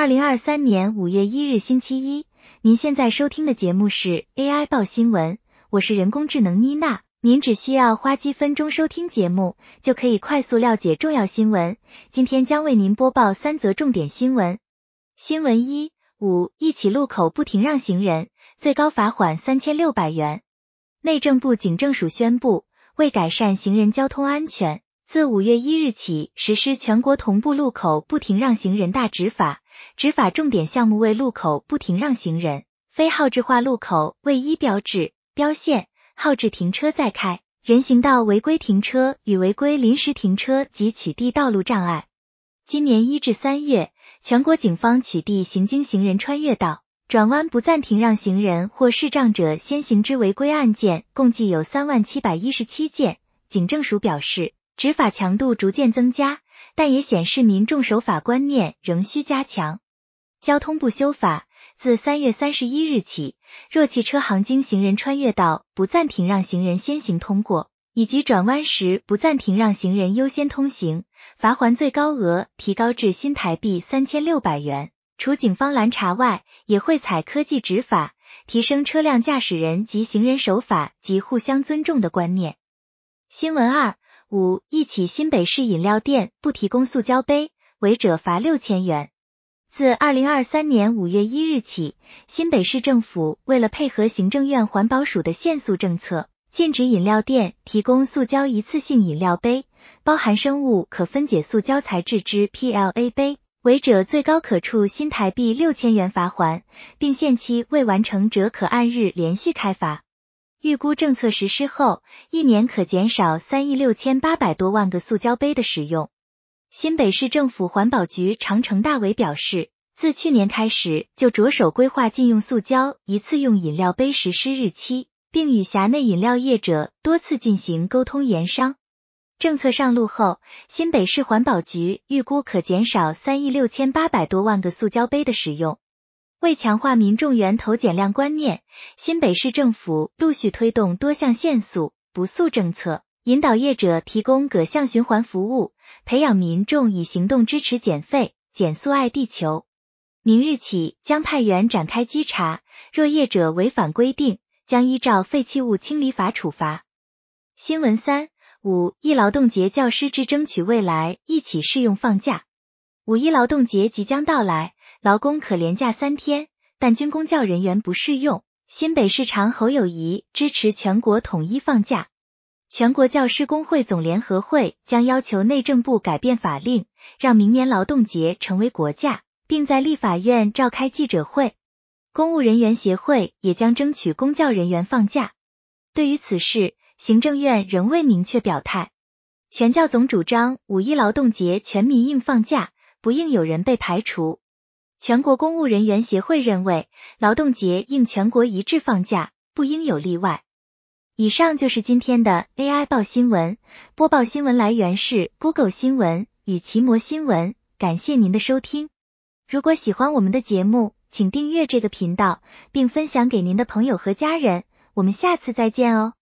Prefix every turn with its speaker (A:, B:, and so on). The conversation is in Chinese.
A: 二零二三年五月一日星期一，您现在收听的节目是 AI 报新闻，我是人工智能妮娜。您只需要花几分钟收听节目，就可以快速了解重要新闻。今天将为您播报三则重点新闻。新闻一：五一起路口不停让行人，最高罚款三千六百元。内政部警政署宣布，为改善行人交通安全，自五月一日起实施全国同步路口不停让行人大执法。执法重点项目为路口不停让行人、非号志化路口位依标志、标线。号志停车再开，人行道违规停车与违规临时停车及取缔道路障碍。今年一至三月，全国警方取缔行经行人穿越道、转弯不暂停让行人或视障者先行之违规案件，共计有三万七百一十七件。警政署表示，执法强度逐渐增加，但也显示民众守法观念仍需加强。交通部修法。自三月三十一日起，若汽车行经行人穿越道不暂停让行人先行通过，以及转弯时不暂停让行人优先通行，罚锾最高额提高至新台币三千六百元。除警方拦查外，也会采科技执法，提升车辆驾驶人及行人守法及互相尊重的观念。新闻二五，一起新北市饮料店不提供塑胶杯，违者罚六千元。自二零二三年五月一日起，新北市政府为了配合行政院环保署的限塑政策，禁止饮料店提供塑胶一次性饮料杯，包含生物可分解塑胶材质之 PLA 杯，违者最高可处新台币六千元罚锾，并限期未完成者可按日连续开罚。预估政策实施后，一年可减少三亿六千八百多万个塑胶杯的使用。新北市政府环保局长程大伟表示，自去年开始就着手规划禁用塑胶一次用饮料杯实施日期，并与辖内饮料业者多次进行沟通研商。政策上路后，新北市环保局预估可减少三亿六千八百多万个塑胶杯的使用。为强化民众源头减量观念，新北市政府陆续推动多项限塑、不塑政策，引导业者提供各项循环服务。培养民众以行动支持减废、减塑爱地球。明日起将派员展开稽查，若业者违反规定，将依照废弃物清理法处罚。新闻三五一劳动节，教师之争取未来一起适用放假。五一劳动节即将到来，劳工可连假三天，但军公教人员不适用。新北市长侯友谊支持全国统一放假。全国教师工会总联合会将要求内政部改变法令，让明年劳动节成为国假，并在立法院召开记者会。公务人员协会也将争取公教人员放假。对于此事，行政院仍未明确表态。全教总主张五一劳动节全民应放假，不应有人被排除。全国公务人员协会认为，劳动节应全国一致放假，不应有例外。以上就是今天的 AI 报新闻。播报新闻来源是 Google 新闻与奇摩新闻。感谢您的收听。如果喜欢我们的节目，请订阅这个频道，并分享给您的朋友和家人。我们下次再见哦。